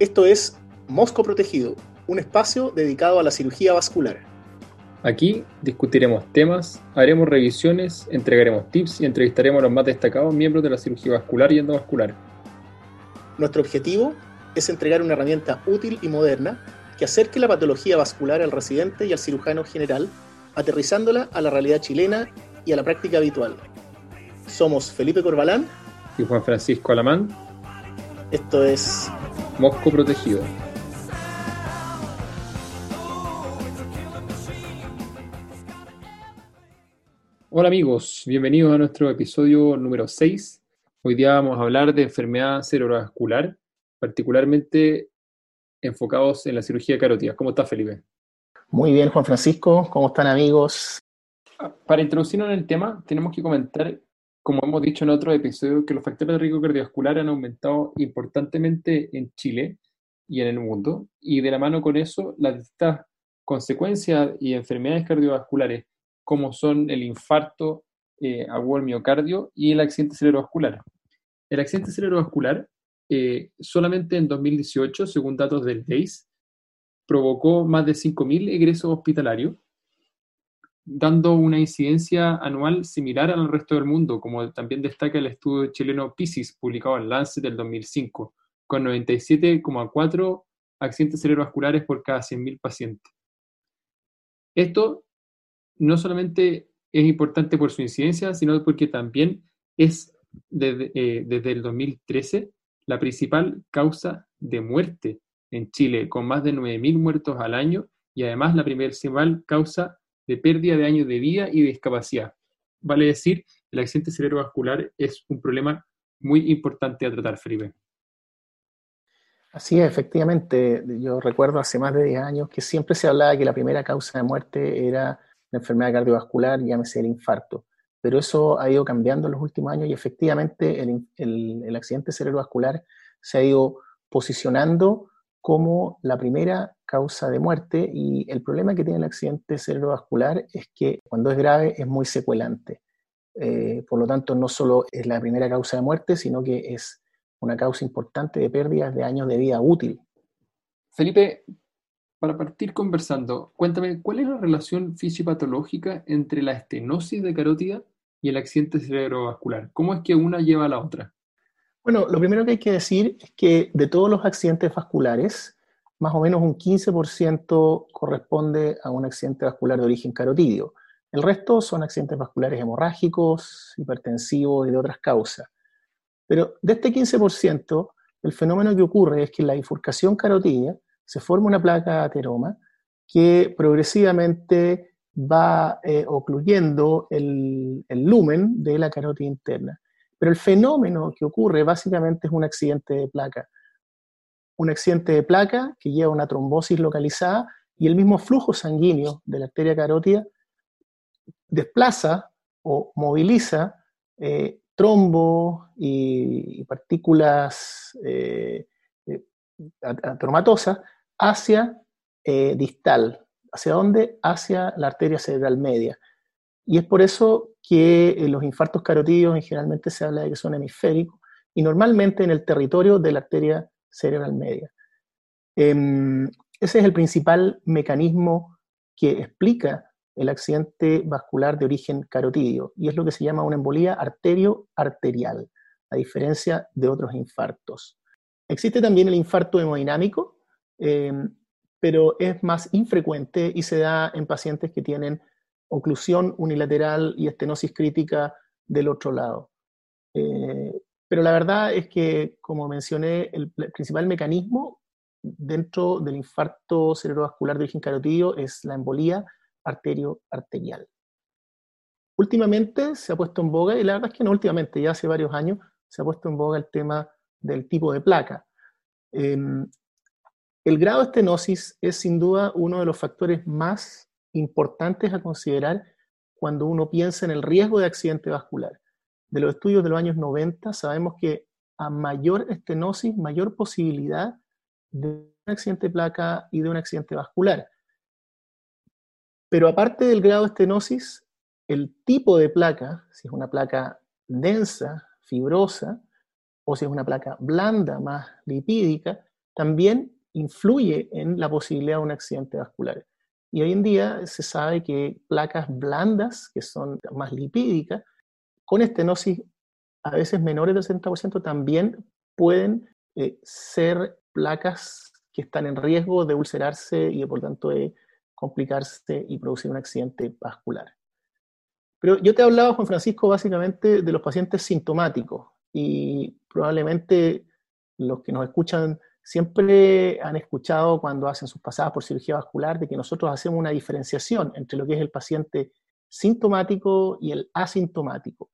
Esto es Mosco Protegido, un espacio dedicado a la cirugía vascular. Aquí discutiremos temas, haremos revisiones, entregaremos tips y entrevistaremos a los más destacados miembros de la cirugía vascular y endovascular. Nuestro objetivo es entregar una herramienta útil y moderna que acerque la patología vascular al residente y al cirujano general, aterrizándola a la realidad chilena y a la práctica habitual. Somos Felipe Corbalán y Juan Francisco Alamán. Esto es Mosco Protegido. Hola amigos, bienvenidos a nuestro episodio número 6. Hoy día vamos a hablar de enfermedad cerebrovascular, particularmente enfocados en la cirugía carótida. ¿Cómo estás, Felipe? Muy bien, Juan Francisco. ¿Cómo están amigos? Para introducirnos en el tema, tenemos que comentar como hemos dicho en otro episodio, que los factores de riesgo cardiovascular han aumentado importantemente en Chile y en el mundo, y de la mano con eso, las distintas consecuencias y enfermedades cardiovasculares, como son el infarto eh, agudo al miocardio y el accidente cerebrovascular. El accidente cerebrovascular, eh, solamente en 2018, según datos del DEIS, provocó más de 5.000 egresos hospitalarios, dando una incidencia anual similar al resto del mundo, como también destaca el estudio chileno PISIS, publicado en Lancet del 2005, con 97,4 accidentes cerebrovasculares por cada 100.000 pacientes. Esto no solamente es importante por su incidencia, sino porque también es desde, eh, desde el 2013 la principal causa de muerte en Chile, con más de 9.000 muertos al año y además la principal causa de pérdida de años de vida y de discapacidad. Vale decir, el accidente cerebrovascular es un problema muy importante a tratar, Felipe. Así es, efectivamente. Yo recuerdo hace más de 10 años que siempre se hablaba que la primera causa de muerte era la enfermedad cardiovascular, llámese el infarto. Pero eso ha ido cambiando en los últimos años y efectivamente el, el accidente cerebrovascular se ha ido posicionando como la primera causa de muerte y el problema que tiene el accidente cerebrovascular es que cuando es grave es muy secuelante. Eh, por lo tanto, no solo es la primera causa de muerte, sino que es una causa importante de pérdidas de años de vida útil. Felipe, para partir conversando, cuéntame, ¿cuál es la relación fisiopatológica entre la estenosis de carótida y el accidente cerebrovascular? ¿Cómo es que una lleva a la otra? Bueno, lo primero que hay que decir es que de todos los accidentes vasculares, más o menos un 15% corresponde a un accidente vascular de origen carotidio. El resto son accidentes vasculares hemorrágicos, hipertensivos y de otras causas. Pero de este 15%, el fenómeno que ocurre es que en la bifurcación carotidia se forma una placa ateroma que progresivamente va eh, ocluyendo el, el lumen de la carótida interna. Pero el fenómeno que ocurre básicamente es un accidente de placa. Un accidente de placa que lleva una trombosis localizada y el mismo flujo sanguíneo de la arteria carótida desplaza o moviliza eh, trombo y, partículas eh, eh hacia eh, distal. ¿Hacia dónde? Hacia la arteria cerebral media. Y es por eso que eh, los infartos carotídeos generalmente se habla de que son hemisféricos y normalmente en el territorio de la arteria cerebral media. Em, ese es el principal mecanismo que explica el accidente vascular de origen carotídeo y es lo que se llama una embolía arterio-arterial, a diferencia de otros infartos. Existe también el infarto hemodinámico, em, pero es más infrecuente y se da en pacientes que tienen oclusión unilateral y estenosis crítica del otro lado. Eh, pero la verdad es que, como mencioné, el, principal mecanismo dentro del infarto cerebrovascular de origen carotidio es la embolía arterio-arterial. Últimamente se ha puesto en boga, y la verdad es que no últimamente, ya hace varios años, se ha puesto en boga el tema del tipo de placa. Em, el grado de estenosis es sin duda uno de los factores más importantes a considerar cuando uno piensa en el riesgo de accidente vascular. De los estudios de los años 90 sabemos que a mayor estenosis, mayor posibilidad de un accidente de placa y de un accidente vascular. Pero aparte del grado de estenosis, el tipo de placa, si es una placa densa, fibrosa, o si es una placa blanda, más lipídica, también influye en la posibilidad de un accidente vascular. Y hoy en día se sabe que placas blandas, que son más lipídicas, con estenosis a veces menores del 60%, también pueden eh, ser placas que están en riesgo de ulcerarse y por tanto de complicarse y producir un accidente vascular. Pero yo te he hablado, Juan Francisco, básicamente de los pacientes sintomáticos y probablemente los que nos escuchan siempre han escuchado cuando hacen sus pasadas por cirugía vascular de que nosotros hacemos una diferenciación entre lo que es el paciente sintomático y el asintomático.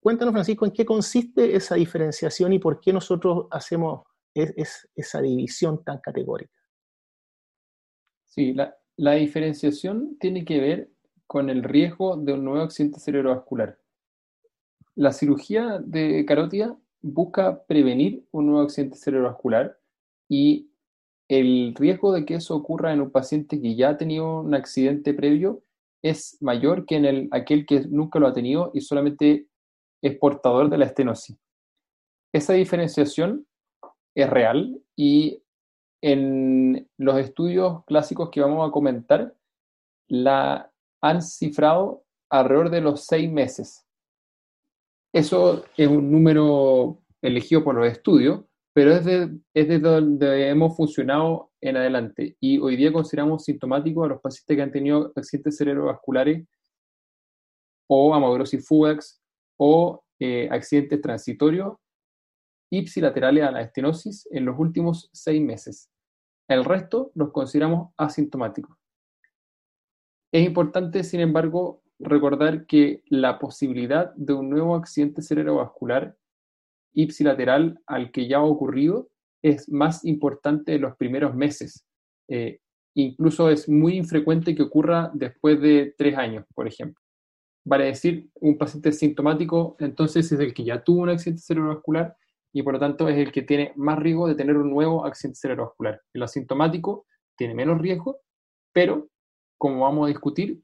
Cuéntanos, Francisco, en qué consiste esa diferenciación y por qué nosotros hacemos esa división tan categórica. Sí, la, la diferenciación tiene que ver con el riesgo de un nuevo accidente cerebrovascular. La cirugía de carótida busca prevenir un nuevo accidente cerebrovascular y el riesgo de que eso ocurra en un paciente que ya ha tenido un accidente previo es mayor que en el, aquel que nunca lo ha tenido y solamente es portador de la estenosis. Esa diferenciación es real y en los estudios clásicos que vamos a comentar la han cifrado alrededor de los seis meses. Eso es un número elegido por los estudios, pero es, de, es desde donde hemos funcionado en adelante. Y hoy día consideramos sintomáticos a los pacientes que han tenido accidentes cerebrovasculares o amaurosis fugax o eh, accidentes transitorios ipsilaterales a la estenosis en los últimos seis meses. El resto los consideramos asintomáticos. Es importante, sin embargo, recordar que la posibilidad de un nuevo accidente cerebrovascular ipsilateral al que ya ha ocurrido es más importante en los primeros meses. Eh, incluso es muy infrecuente que ocurra después de tres años, por ejemplo. Vale decir, un paciente sintomático entonces es el que ya tuvo un accidente cerebrovascular y por lo tanto es el que tiene más riesgo de tener un nuevo accidente cerebrovascular. El asintomático tiene menos riesgo, pero como vamos a discutir,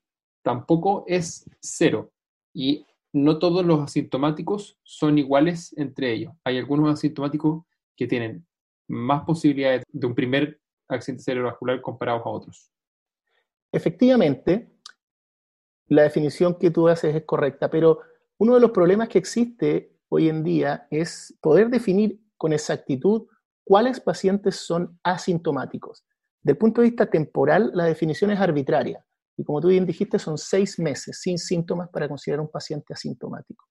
tampoco es cero. Y no todos los asintomáticos son iguales entre ellos. Hay algunos asintomáticos que tienen más posibilidades de un primer accidente cerebrovascular comparados a otros. Efectivamente, la definición que tú haces es correcta, pero uno de los problemas que existe hoy en día es poder definir con exactitud cuáles pacientes son asintomáticos. Del punto de vista temporal, la definición es arbitraria. Y como tú bien dijiste, son seis meses sin síntomas para considerar un paciente asintomático.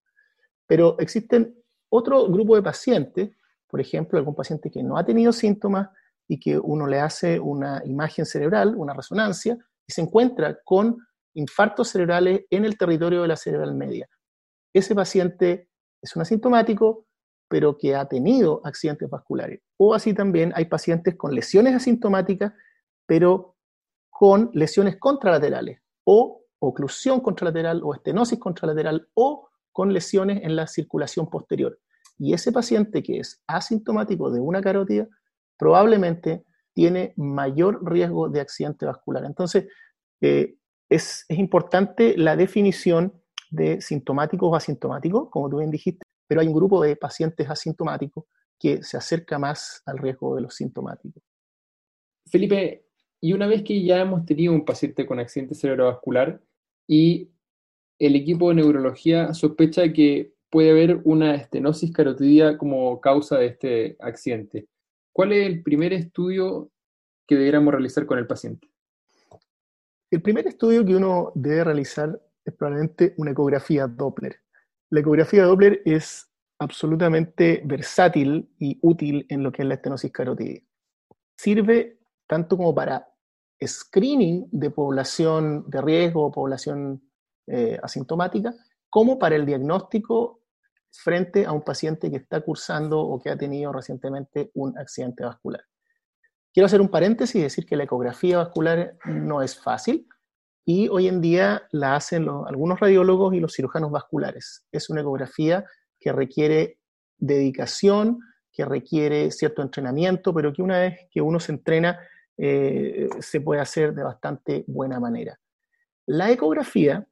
Pero existen otro grupo de pacientes, por ejemplo, algún paciente que no ha tenido síntomas y que uno le hace una imagen cerebral, una resonancia, y se encuentra con infartos cerebrales en el territorio de la cerebral media. Ese paciente es un asintomático, pero que ha tenido accidentes vasculares. O así también hay pacientes con lesiones asintomáticas, pero con lesiones contralaterales, o oclusión contralateral, o estenosis contralateral, o con lesiones en la circulación posterior. Y ese paciente que es asintomático de una carótida, probablemente tiene mayor riesgo de accidente vascular. Entonces, eh, es, es importante la definición de sintomáticos o asintomáticos, como tú bien dijiste, pero hay un grupo de pacientes asintomáticos que se acerca más al riesgo de los sintomáticos. Felipe, y una vez que ya hemos tenido un paciente con accidente cerebrovascular y el equipo de neurología sospecha que puede haber una estenosis carotidia como causa de este accidente, ¿cuál es el primer estudio que deberíamos realizar con el paciente? El primer estudio que uno debe realizar es probablemente una ecografía Doppler. La ecografía Doppler es absolutamente versátil y útil en lo que es la estenosis carotidia. Sirve tanto como para screening de población de riesgo, población eh, asintomática, como para el diagnóstico frente a un paciente que está cursando o que ha tenido recientemente un accidente vascular. Quiero hacer un paréntesis y decir que la ecografía vascular no es fácil, y hoy en día la hacen algunos radiólogos y los cirujanos vasculares. Es una ecografía que requiere dedicación, que requiere cierto entrenamiento, pero que una vez que uno se entrena eh, se puede hacer de bastante buena manera. La ecografía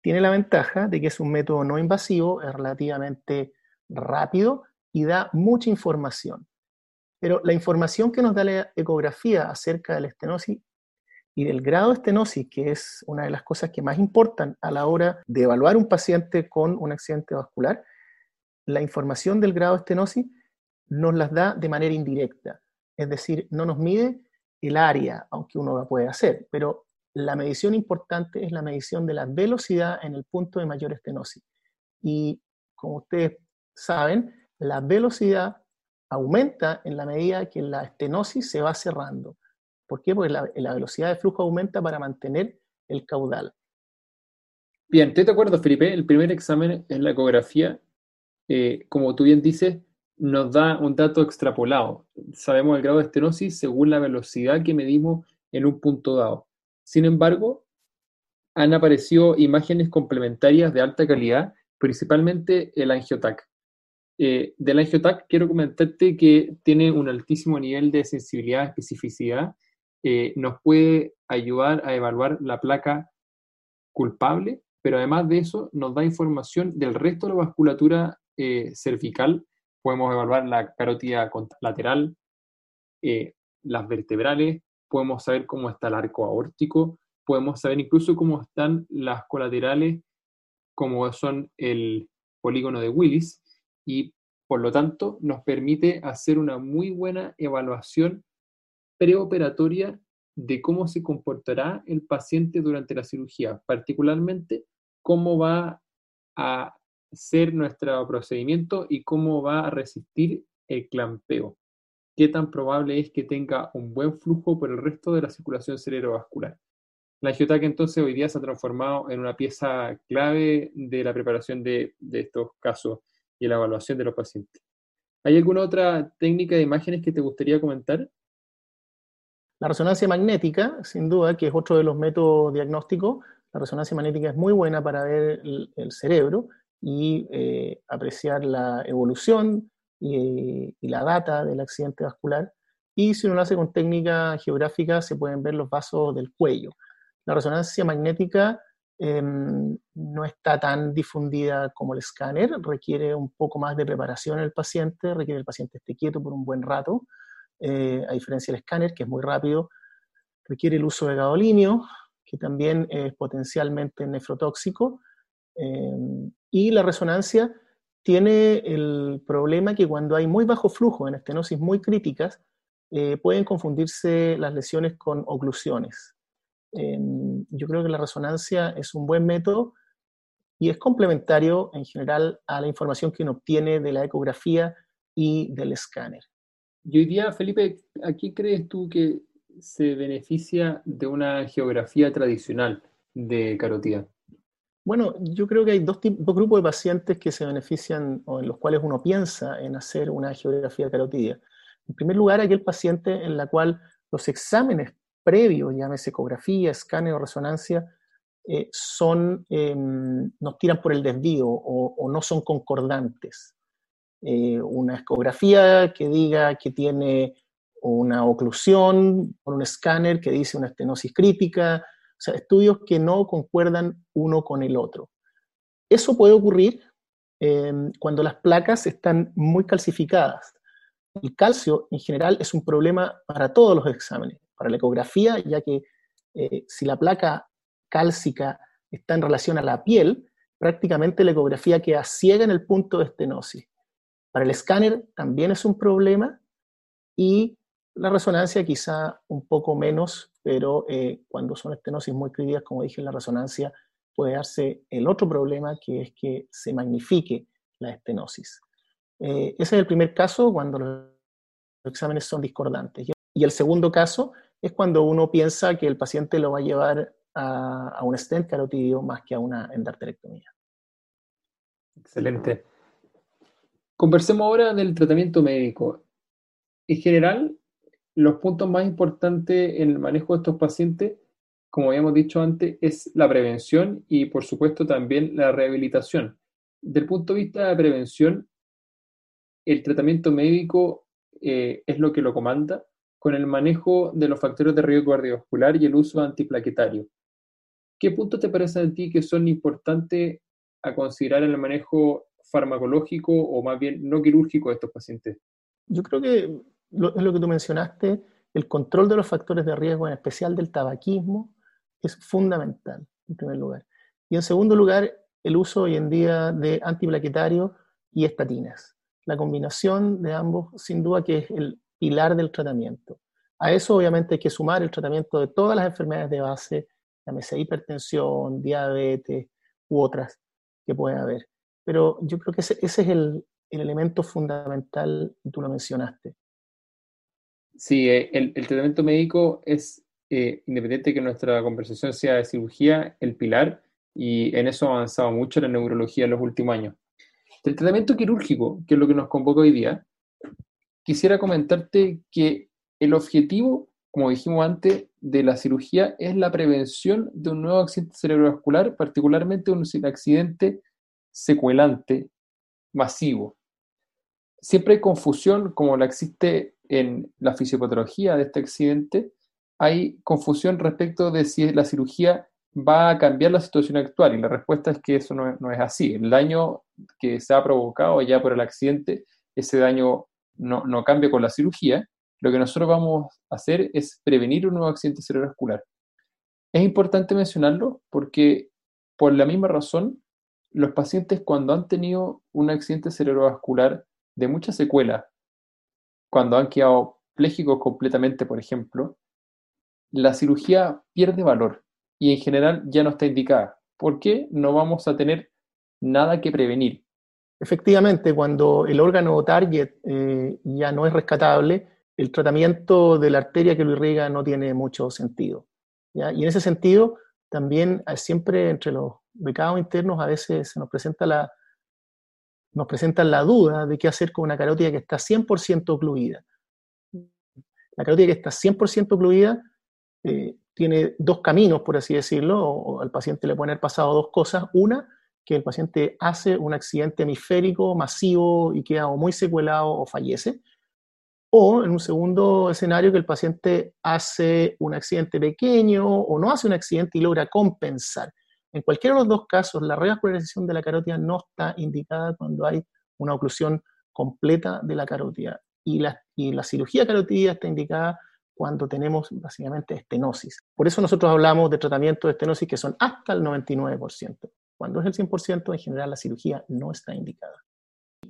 tiene la ventaja de que es un método no invasivo, es relativamente rápido y da mucha información. Pero la información que nos da la ecografía acerca de la estenosis y del grado de estenosis, que es una de las cosas que más importan a la hora de evaluar un paciente con un accidente vascular, la información del grado de estenosis nos las da de manera indirecta. Es decir, no nos mide el área, aunque uno la puede hacer, pero la medición importante es la medición de la velocidad en el punto de mayor estenosis. Y como ustedes saben, la velocidad aumenta en la medida que la estenosis se va cerrando. ¿Por qué? Porque la, velocidad de flujo aumenta para mantener el caudal. Bien, estoy de acuerdo, Felipe. El primer examen es la ecografía. Eh, como tú bien dices, nos da un dato extrapolado. Sabemos el grado de estenosis según la velocidad que medimos en un punto dado. Sin embargo, han aparecido imágenes complementarias de alta calidad, principalmente el angiotac. Eh, del angiotac quiero comentarte que tiene un altísimo nivel de sensibilidad, especificidad, eh, nos puede ayudar a evaluar la placa culpable, pero además de eso nos da información del resto de la vasculatura eh, cervical. Podemos evaluar la carótida lateral, las vertebrales, podemos saber cómo está el arco aórtico, podemos saber incluso cómo están las colaterales, como son el polígono de Willis, y por lo tanto nos permite hacer una muy buena evaluación preoperatoria de cómo se comportará el paciente durante la cirugía, particularmente cómo va a ser nuestro procedimiento y cómo va a resistir el clampeo. Qué tan probable es que tenga un buen flujo por el resto de la circulación cerebrovascular. La angiotac entonces hoy día se ha transformado en una pieza clave de la preparación de estos casos y la evaluación de los pacientes. ¿Hay alguna otra técnica de imágenes que te gustaría comentar? La resonancia magnética, sin duda, que es otro de los métodos diagnósticos, la resonancia magnética es muy buena para ver el, cerebro y eh, apreciar la evolución y, y, la data del accidente vascular. Y si uno lo hace con técnica geográfica, se pueden ver los vasos del cuello. La resonancia magnética Em, no está tan difundida como el escáner, requiere un poco más de preparación el paciente, requiere que el paciente esté quieto por un buen rato, eh, a diferencia del escáner, que es muy rápido, requiere el uso de gadolinio, que también es potencialmente nefrotóxico, em, y la resonancia tiene el problema que cuando hay muy bajo flujo en estenosis muy críticas, eh, pueden confundirse las lesiones con oclusiones. Em, yo creo que la resonancia es un buen método y es complementario en general a la información que uno obtiene de la ecografía y del escáner. Y hoy día, Felipe, ¿a qué crees tú que se beneficia de una geografía tradicional de carotida? Bueno, yo creo que hay dos, dos, grupos de pacientes que se benefician o en los cuales uno piensa en hacer una geografía carotidia. En primer lugar, aquel paciente en la cual los exámenes previo, llámese ecografía, escáner o resonancia, eh, son, em, nos tiran por el desvío o, no son concordantes. Eh, una ecografía que diga que tiene una oclusión, por un escáner que dice una estenosis crítica, sea, estudios que no concuerdan uno con el otro. Eso puede ocurrir em, cuando las placas están muy calcificadas. El calcio en general es un problema para todos los exámenes para la ecografía, ya que eh, si la placa cálcica está en relación a la piel, prácticamente la ecografía queda ciega en el punto de estenosis. Para el escáner también es un problema y la resonancia quizá un poco menos, pero eh, cuando son estenosis muy críticas, como dije, la resonancia puede darse el otro problema, que es que se magnifique la estenosis. Eh, ese es el primer caso cuando los exámenes son discordantes. Y el segundo caso es cuando uno piensa que el paciente lo va a llevar a, un stent carotidio más que a una endarterectomía. Excelente. Conversemos ahora del tratamiento médico. En general, los puntos más importantes en el manejo de estos pacientes, como habíamos dicho antes, es la prevención y, por supuesto, también la rehabilitación. Del punto de vista de prevención, el tratamiento médico eh, es lo que lo comanda con el manejo de los factores de riesgo cardiovascular y el uso antiplaquetario. ¿Qué puntos te parecen a ti que son importantes a considerar en el manejo farmacológico o más bien no quirúrgico de estos pacientes? Yo creo que es lo que tú mencionaste, el control de los factores de riesgo, en especial del tabaquismo, es fundamental, en primer lugar. Y en segundo lugar, el uso hoy en día de antiplaquetarios y estatinas. La combinación de ambos, sin duda, que es el pilar del tratamiento. A eso, obviamente, hay que sumar el tratamiento de todas las enfermedades de base, llámese hipertensión, diabetes u otras que pueden haber. Pero yo creo que ese, es el, elemento fundamental, y tú lo mencionaste. Sí, eh, el, tratamiento médico es, eh, independiente de que nuestra conversación sea de cirugía, el pilar, y en eso ha avanzado mucho la neurología en los últimos años. El tratamiento quirúrgico, que es lo que nos convoca hoy día, quisiera comentarte que el objetivo, como dijimos antes, de la cirugía es la prevención de un nuevo accidente cerebrovascular, particularmente un accidente secuelante masivo. Siempre hay confusión, como la existe en la fisiopatología de este accidente, hay confusión respecto de si la cirugía va a cambiar la situación actual y la respuesta es que eso no, es así. El daño que se ha provocado ya por el accidente, ese daño no, no cambia con la cirugía. Lo que nosotros vamos a hacer es prevenir un nuevo accidente cerebrovascular. Es importante mencionarlo porque por la misma razón, los pacientes cuando han tenido un accidente cerebrovascular de mucha secuela, cuando han quedado plégicos completamente, por ejemplo, la cirugía pierde valor y en general ya no está indicada. ¿Por qué no vamos a tener nada que prevenir? Efectivamente, cuando el órgano target eh, ya no es rescatable, el tratamiento de la arteria que lo irriga no tiene mucho sentido. Y en ese sentido, también eh, siempre entre los becados internos a veces se nos presenta la, nos presentan la duda de qué hacer con una carótida que está 100% ocluida. La carótida que está 100% ocluida eh, tiene dos caminos, por así decirlo, o, al paciente le pueden haber pasado dos cosas. Una, que el paciente hace un accidente hemisférico masivo y queda muy secuelado o fallece. O en un segundo escenario, que el paciente hace un accidente pequeño o no hace un accidente y logra compensar. En cualquiera de los dos casos, la revascularización de la carótida no está indicada cuando hay una oclusión completa de la carótida. Y la, y la cirugía carotidia está indicada cuando tenemos básicamente estenosis. Por eso nosotros hablamos de tratamientos de estenosis que son hasta el 99%. Cuando es el 100%, en general la cirugía no está indicada.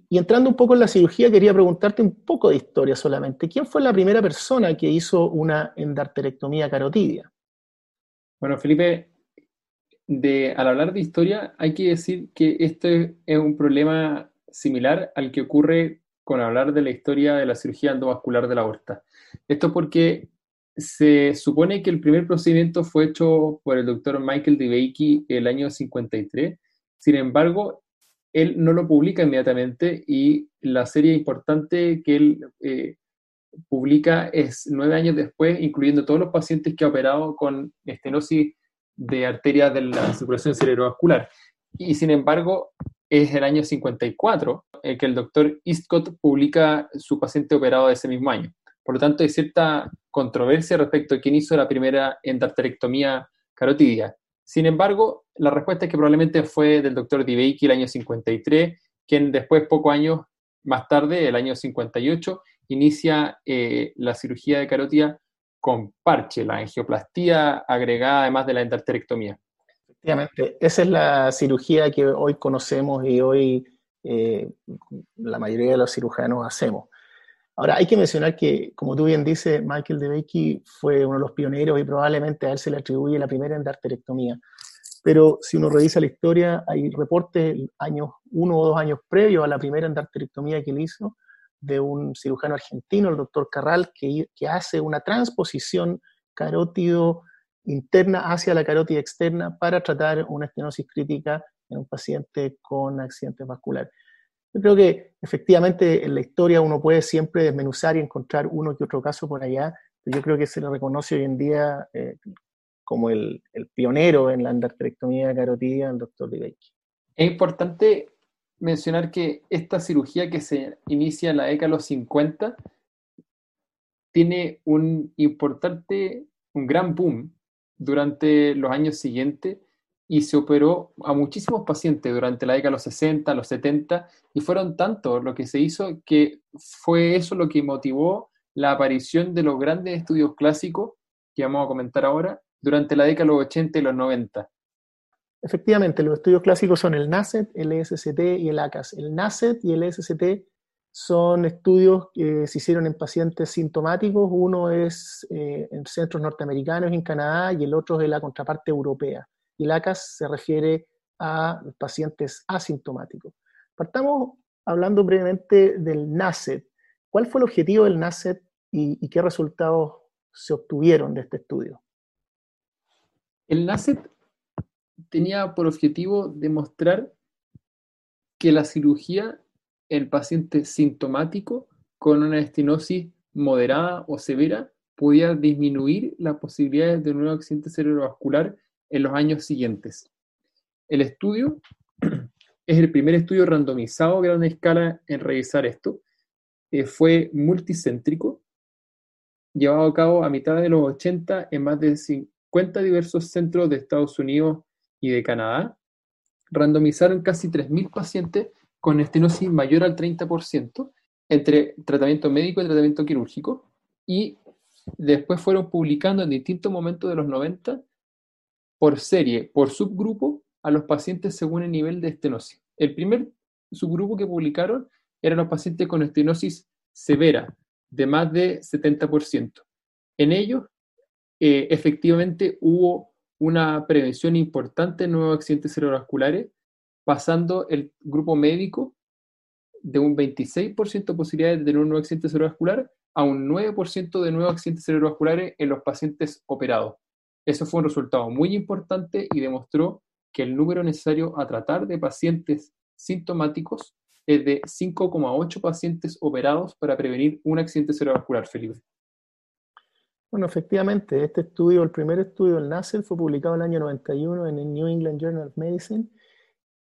Y entrando un poco en la cirugía, quería preguntarte un poco de historia solamente. ¿Quién fue la primera persona que hizo una endarterectomía carotidia? Bueno, Felipe, de, al hablar de historia, hay que decir que este es un problema similar al que ocurre con hablar de la historia de la cirugía endovascular de la aorta. Esto porque se supone que el primer procedimiento fue hecho por el doctor Michael DeBakey el año 53. Sin embargo, él no lo publica inmediatamente y la serie importante que él eh, publica es nueve años después, incluyendo todos los pacientes que ha operado con estenosis de arteria de la circulación cerebrovascular. Y sin embargo, es el año 54 el que el doctor Eastcott publica su paciente operado ese mismo año. Por lo tanto, hay cierta controversia respecto a quién hizo la primera endarterectomía carotidia. Sin embargo, la respuesta es que probablemente fue del doctor DeBakey el año 53, quien después, pocos años más tarde, el año 58, inicia eh, la cirugía de carótida con parche, la angioplastía agregada además de la endarterectomía. Efectivamente, esa es la cirugía que hoy conocemos y hoy eh, la mayoría de los cirujanos hacemos. Ahora, hay que mencionar que, como tú bien dices, Michael DeBakey fue uno de los pioneros y probablemente a él se le atribuye la primera endarterectomía. Pero si uno revisa la historia, hay reportes años, uno o dos años previos a la primera endarterectomía que él hizo, de un cirujano argentino, el doctor Carral, que, que hace una transposición carótido interna hacia la carótida externa para tratar una estenosis crítica en un paciente con accidente vascular. Yo creo que efectivamente en la historia uno puede siempre desmenuzar y encontrar uno que otro caso por allá, pero yo creo que se le reconoce hoy en día eh, como el, el, pionero en la endarterectomía carotidia, el doctor DeBakey. Es importante mencionar que esta cirugía que se inicia en la década de los 50 tiene un importante, un gran boom durante los años siguientes y se operó a muchísimos pacientes durante la década de los 60, los 70 y fueron tantos lo que se hizo que fue eso lo que motivó la aparición de los grandes estudios clásicos que vamos a comentar ahora durante la década de los 80 y los 90. Efectivamente, los estudios clásicos son el NACET, el ESCT y el ACAS. El NACET y el ESCT son estudios que se hicieron en pacientes sintomáticos. Uno es eh, en centros norteamericanos en Canadá y el otro es en la contraparte europea. Y el ACAS se refiere a pacientes asintomáticos. Partamos hablando brevemente del NACET. ¿Cuál fue el objetivo del NACET y, qué resultados se obtuvieron de este estudio? El NACET tenía por objetivo demostrar que la cirugía en paciente sintomático con una estenosis moderada o severa podía disminuir las posibilidades de un nuevo accidente cerebrovascular en los años siguientes. El estudio es el primer estudio randomizado a gran escala en revisar esto. Eh, fue multicéntrico, llevado a cabo a mitad de los 80 en más de 50 diversos centros de Estados Unidos y de Canadá. Randomizaron casi 3.000 pacientes con estenosis mayor al 30% entre tratamiento médico y tratamiento quirúrgico y después fueron publicando en distintos momentos de los 90 por serie, por subgrupo, a los pacientes según el nivel de estenosis. El primer subgrupo que publicaron eran los pacientes con estenosis severa, de más de 70%. En ellos, eh, efectivamente, hubo una prevención importante en nuevos accidentes cerebrovasculares, pasando el grupo médico de un 26% de posibilidades de tener un nuevo accidente cerebrovascular a un 9% de nuevos accidentes cerebrovasculares en los pacientes operados. Eso fue un resultado muy importante y demostró que el número necesario a tratar de pacientes sintomáticos es de 5,8 pacientes operados para prevenir un accidente cerebrovascular, Felipe. Bueno, efectivamente, este estudio, el primer estudio del NACEL, fue publicado en el año 91 en el New England Journal of Medicine.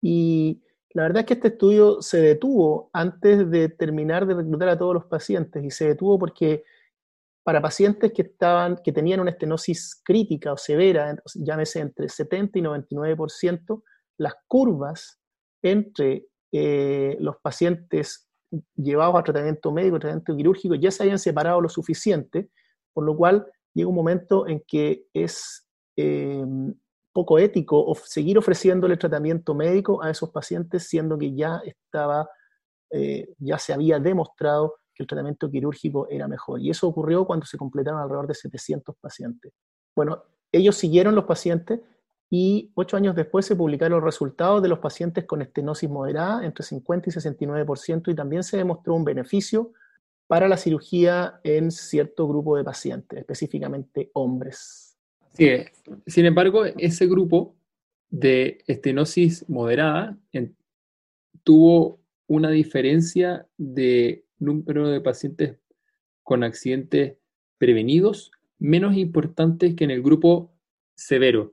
Y la verdad es que este estudio se detuvo antes de terminar de reclutar a todos los pacientes. Y se detuvo porque para pacientes que, estaban, que tenían una estenosis crítica o severa, llámese entre 70 y 99%, las curvas entre eh, los pacientes llevados a tratamiento médico, tratamiento quirúrgico, ya se habían separado lo suficiente, por lo cual llega un momento en que es eh, poco ético seguir ofreciéndole tratamiento médico a esos pacientes, siendo que ya estaba, eh, ya se había demostrado que el tratamiento quirúrgico era mejor. Y eso ocurrió cuando se completaron alrededor de 700 pacientes. Bueno, ellos siguieron los pacientes y ocho años después se publicaron los resultados de los pacientes con estenosis moderada entre 50 y 69% y también se demostró un beneficio para la cirugía en cierto grupo de pacientes, específicamente hombres. Sí, sin embargo, ese grupo de estenosis moderada tuvo una diferencia de número de pacientes con accidentes prevenidos menos importantes que en el grupo severo.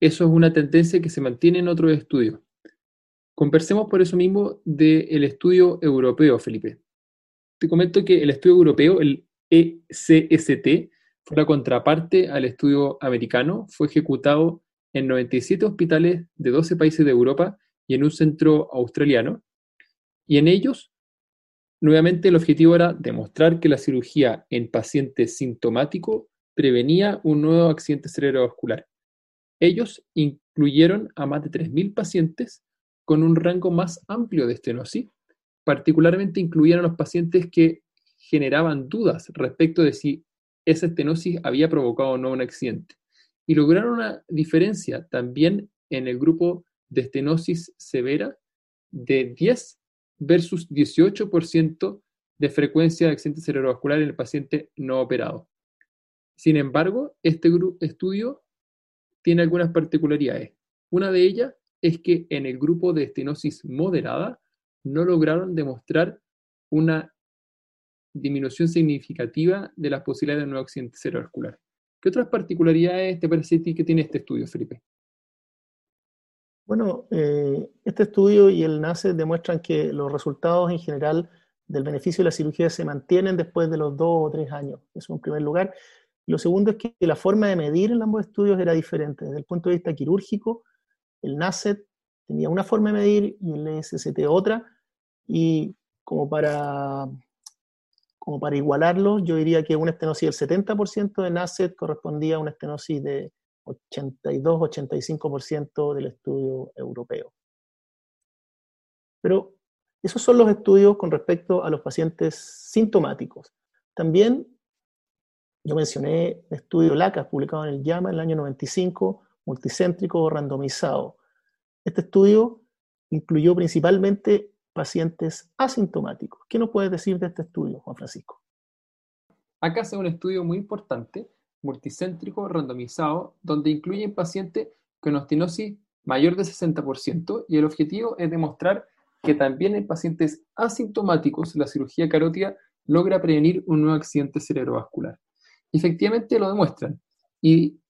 Eso es una tendencia que se mantiene en otros estudios. Conversemos por eso mismo del estudio europeo, Felipe. Te comento que el estudio europeo, el ECST, fue la contraparte al estudio americano, fue ejecutado en 97 hospitales de 12 países de Europa y en un centro australiano, y en ellos Nuevamente el objetivo era demostrar que la cirugía en pacientes sintomáticos prevenía un nuevo accidente cerebrovascular. Ellos incluyeron a más de 3.000 pacientes con un rango más amplio de estenosis, particularmente incluyeron a los pacientes que generaban dudas respecto de si esa estenosis había provocado o no un accidente. Y lograron una diferencia también en el grupo de estenosis severa de 10 versus 18% de frecuencia de accidente cerebrovascular en el paciente no operado. Sin embargo, este estudio tiene algunas particularidades. Una de ellas es que en el grupo de estenosis moderada no lograron demostrar una disminución significativa de las posibilidades de un nuevo accidente cerebrovascular. ¿Qué otras particularidades te parece que tiene este estudio, Felipe? Bueno, eh, este estudio y el NACE demuestran que los resultados en general del beneficio de la cirugía se mantienen después de los dos o tres años. Eso en primer lugar. Lo segundo es que la forma de medir en ambos estudios era diferente. Desde el punto de vista quirúrgico, el NACET tenía una forma de medir y el SST otra. Y como para, como para igualarlo, yo diría que una estenosis del 70% de NASET correspondía a una estenosis de 82-85% del estudio europeo. Pero esos son los estudios con respecto a los pacientes sintomáticos. También yo mencioné el estudio LACAS publicado en el JAMA en el año 95, multicéntrico randomizado. Este estudio incluyó principalmente pacientes asintomáticos. ¿Qué nos puedes decir de este estudio, Juan Francisco? Acá hace un estudio muy importante, multicéntrico randomizado, donde incluyen pacientes con ostinosis mayor de 60% y el objetivo es demostrar que también en pacientes asintomáticos la cirugía carótida logra prevenir un nuevo accidente cerebrovascular. Efectivamente lo demuestran y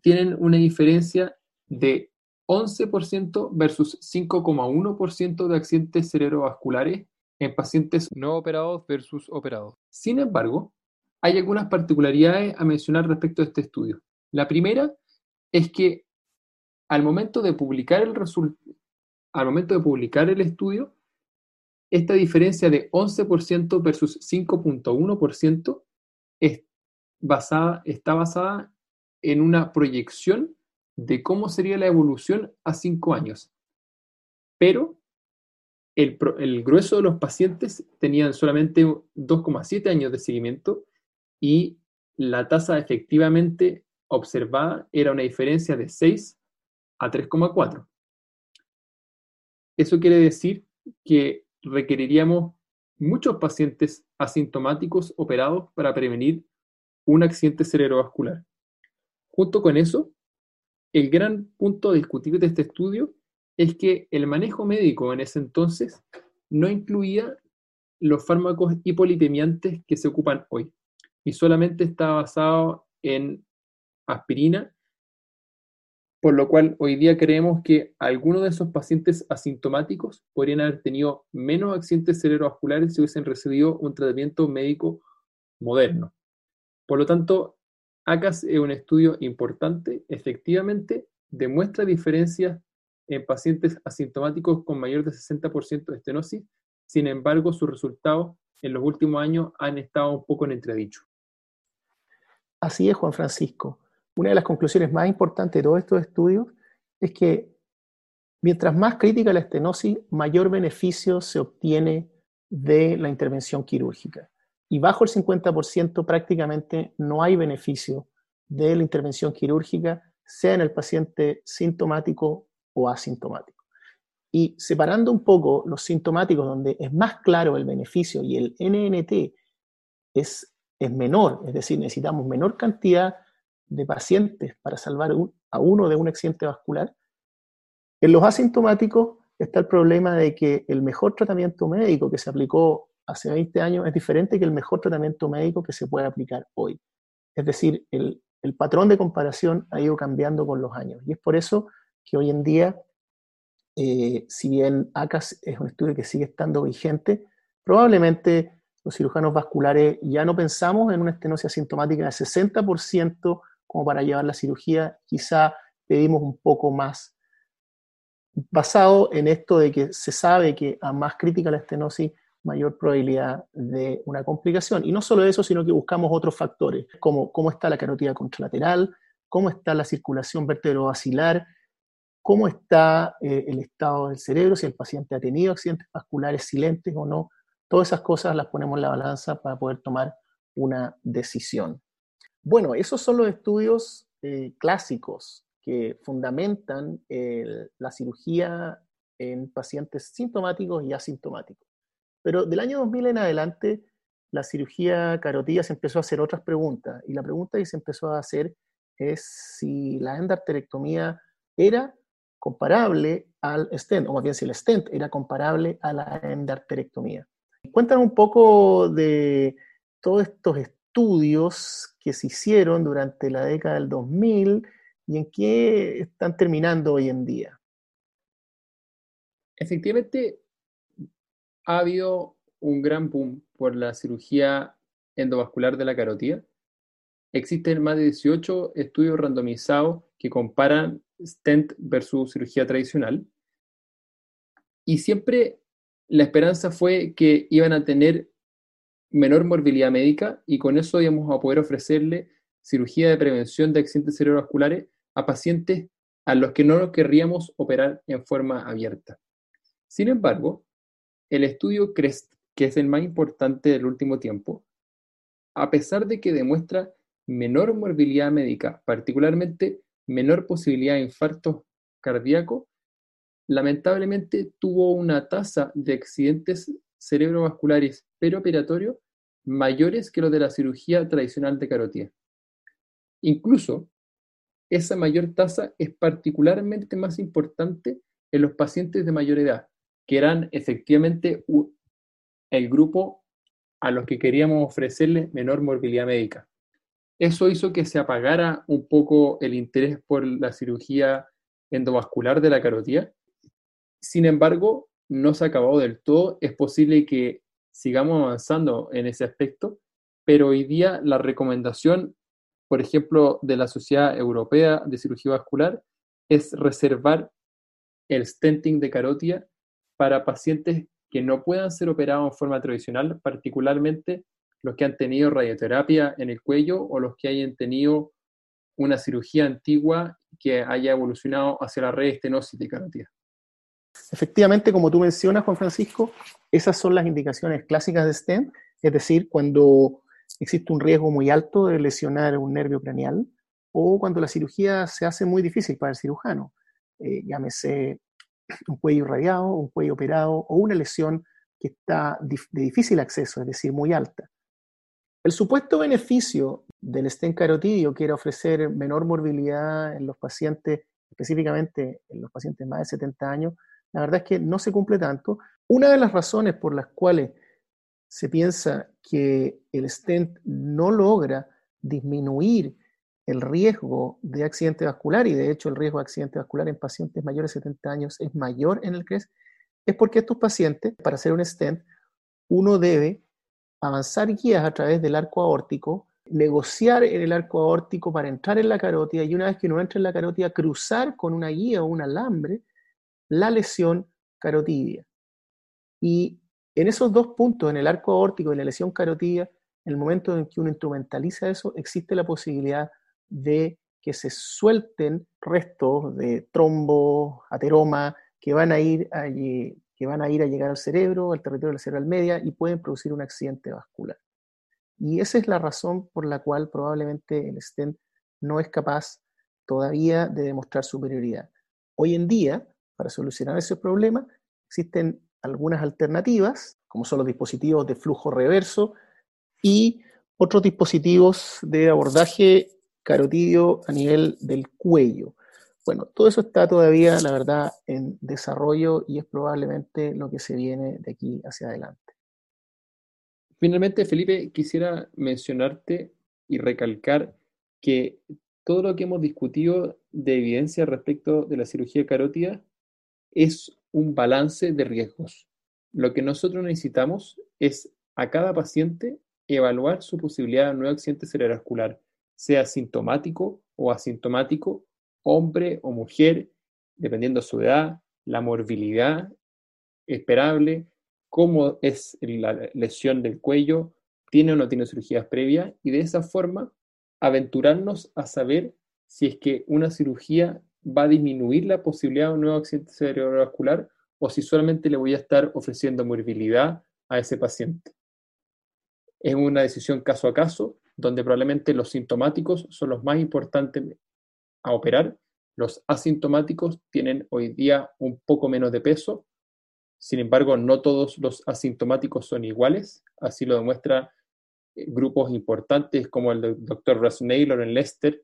tienen una diferencia de 11% versus 5,1% de accidentes cerebrovasculares en pacientes no operados versus operados. Sin embargo, hay algunas particularidades a mencionar respecto a este estudio. La primera es que al momento de publicar el, al momento de publicar el estudio, esta diferencia de 11% versus 5.1% está basada en una proyección de cómo sería la evolución a 5 años. Pero el, el, grueso de los pacientes tenían solamente 2,7 años de seguimiento y la tasa efectivamente observada era una diferencia de 6 a 3,4. Eso quiere decir que requeriríamos muchos pacientes asintomáticos operados para prevenir un accidente cerebrovascular. Junto con eso, el gran punto a discutir de este estudio es que el manejo médico en ese entonces no incluía los fármacos hipolipemiantes que se ocupan hoy y solamente está basado en aspirina por lo cual hoy día creemos que algunos de esos pacientes asintomáticos podrían haber tenido menos accidentes cerebrovasculares si hubiesen recibido un tratamiento médico moderno. Por lo tanto, ACAS es un estudio importante, efectivamente demuestra diferencias en pacientes asintomáticos con mayor de 60% de estenosis, sin embargo, sus resultados en los últimos años han estado un poco en entredicho. Así es, Juan Francisco una de las conclusiones más importantes de todos estos estudios es que mientras más crítica la estenosis, mayor beneficio se obtiene de la intervención quirúrgica. Y bajo el 50% prácticamente no hay beneficio de la intervención quirúrgica, sea en el paciente sintomático o asintomático. Y separando un poco los sintomáticos, donde es más claro el beneficio y el NNT es, es menor, es decir, necesitamos menor cantidad de pacientes para salvar a uno de un accidente vascular, en los asintomáticos está el problema de que el mejor tratamiento médico que se aplicó hace 20 años es diferente que el mejor tratamiento médico que se puede aplicar hoy. Es decir, el, patrón de comparación ha ido cambiando con los años. Y es por eso que hoy en día, eh, si bien ACAS es un estudio que sigue estando vigente, probablemente los cirujanos vasculares ya no pensamos en una estenosis asintomática de 60% como para llevar la cirugía, quizá pedimos un poco más. Basado en esto de que se sabe que a más crítica la estenosis, mayor probabilidad de una complicación. Y no solo eso, sino que buscamos otros factores, como cómo está la carótida contralateral, cómo está la circulación vertebrovascular, cómo está eh, el estado del cerebro, si el paciente ha tenido accidentes vasculares silentes o no. Todas esas cosas las ponemos en la balanza para poder tomar una decisión. Bueno, esos son los estudios eh, clásicos que fundamentan la cirugía en pacientes sintomáticos y asintomáticos. Pero del año 2000 en adelante, la cirugía carotida se empezó a hacer otras preguntas. Y la pregunta que se empezó a hacer es si la endarterectomía era comparable al stent, o más bien si el stent era comparable a la endarterectomía. Cuéntanos un poco de todos estos estudios que se hicieron durante la década del 2000 y en qué están terminando hoy en día. Efectivamente, ha habido un gran boom por la cirugía endovascular de la carotida. Existen más de 18 estudios randomizados que comparan stent versus cirugía tradicional. Y siempre la esperanza fue que iban a tener menor morbilidad médica y con eso íbamos a poder ofrecerle cirugía de prevención de accidentes cerebrovasculares a pacientes a los que no nos querríamos operar en forma abierta. Sin embargo, el estudio CREST, que es el más importante del último tiempo, a pesar de que demuestra menor morbilidad médica, particularmente menor posibilidad de infarto cardíaco, lamentablemente tuvo una tasa de accidentes cerebrovasculares perioperatorios mayores que los de la cirugía tradicional de carotida. Incluso, esa mayor tasa es particularmente más importante en los pacientes de mayor edad, que eran efectivamente el grupo a los que queríamos ofrecerles menor morbilidad médica. Eso hizo que se apagara un poco el interés por la cirugía endovascular de la carotida. Sin embargo, no se ha acabado del todo. Es posible que sigamos avanzando en ese aspecto, pero hoy día la recomendación, por ejemplo, de la Sociedad Europea de Cirugía Vascular es reservar el stenting de carótida para pacientes que no puedan ser operados en forma tradicional, particularmente los que han tenido radioterapia en el cuello o los que hayan tenido una cirugía antigua que haya evolucionado hacia la red estenosis de carótida. Efectivamente, como tú mencionas, Juan Francisco, esas son las indicaciones clásicas de STEM, es decir, cuando existe un riesgo muy alto de lesionar un nervio craneal o cuando la cirugía se hace muy difícil para el cirujano, eh, llámese un cuello irradiado, un cuello operado o una lesión que está de difícil acceso, es decir, muy alta. El supuesto beneficio del stent carotidio, que era ofrecer menor morbilidad en los pacientes, específicamente en los pacientes más de 70 años, la verdad es que no se cumple tanto. Una de las razones por las cuales se piensa que el stent no logra disminuir el riesgo de accidente vascular, y de hecho el riesgo de accidente vascular en pacientes mayores de 70 años es mayor en el CRES, es porque estos pacientes, para hacer un stent, uno debe avanzar guías a través del arco aórtico, negociar en el arco aórtico para entrar en la carótida y una vez que uno entra en la carótida, cruzar con una guía o un alambre la lesión carotidia. Y en esos dos puntos, en el arco aórtico y en la lesión carotidia, en el momento en que uno instrumentaliza eso, existe la posibilidad de que se suelten restos de trombo, ateroma, que van a ir allí, que van a ir a llegar al cerebro, al territorio cerebral media y pueden producir un accidente vascular. Y esa es la razón por la cual probablemente el stent no es capaz todavía de demostrar superioridad. Hoy en día, para solucionar ese problema, existen algunas alternativas, como son los dispositivos de flujo reverso y otros dispositivos de abordaje carotidio a nivel del cuello. Bueno, todo eso está todavía, la verdad, en desarrollo y es probablemente lo que se viene de aquí hacia adelante. Finalmente, Felipe, quisiera mencionarte y recalcar que todo lo que hemos discutido de evidencia respecto de la cirugía carótida es un balance de riesgos. Lo que nosotros necesitamos es a cada paciente evaluar su posibilidad de un nuevo accidente cerebrovascular, sea sintomático o asintomático, hombre o mujer, dependiendo de su edad, la morbilidad esperable, cómo es la lesión del cuello, tiene o no tiene cirugías previas, y de esa forma aventurarnos a saber si es que una cirugía va a disminuir la posibilidad de un nuevo accidente cerebrovascular o si solamente le voy a estar ofreciendo morbilidad a ese paciente. Es una decisión caso a caso, donde probablemente los sintomáticos son los más importantes a operar. Los asintomáticos tienen hoy día un poco menos de peso. Sin embargo, no todos los asintomáticos son iguales. Así lo demuestran eh, grupos importantes como el doctor Russ Naylor en Leicester,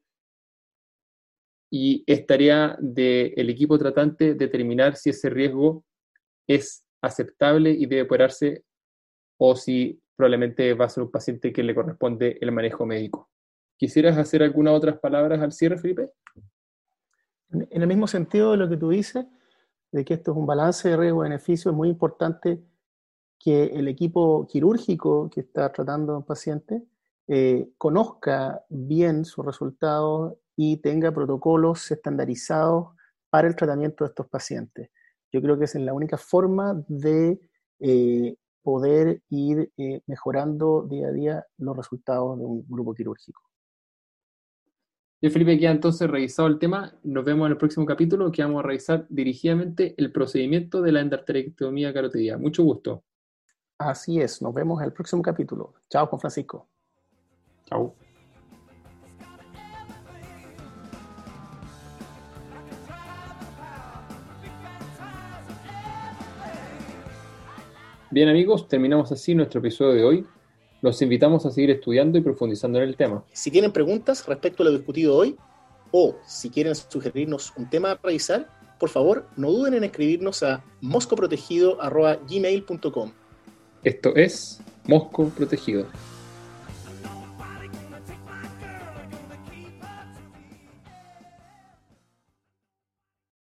y es tarea del equipo tratante determinar si ese riesgo es aceptable y debe operarse o si probablemente va a ser un paciente que le corresponde el manejo médico. ¿Quisieras hacer algunas otras palabras al cierre, Felipe? En el mismo sentido de lo que tú dices, de que esto es un balance de riesgo-beneficio, es muy importante que el equipo quirúrgico que está tratando a un paciente eh, conozca bien sus resultados y tenga protocolos estandarizados para el tratamiento de estos pacientes. Yo creo que es la única forma de eh, poder ir eh, mejorando día a día los resultados de un grupo quirúrgico. Bien, Felipe, queda entonces revisado el tema. Nos vemos en el próximo capítulo que vamos a revisar dirigidamente el procedimiento de la endarterectomía carotidia. Mucho gusto. Así es, nos vemos en el próximo capítulo. Chao, Juan Francisco. Chao. Bien amigos, terminamos así nuestro episodio de hoy. Los invitamos a seguir estudiando y profundizando en el tema. Si tienen preguntas respecto a lo discutido hoy o si quieren sugerirnos un tema a revisar, por favor no duden en escribirnos a moscoprotegido.gmail.com. Esto es Mosco Protegido.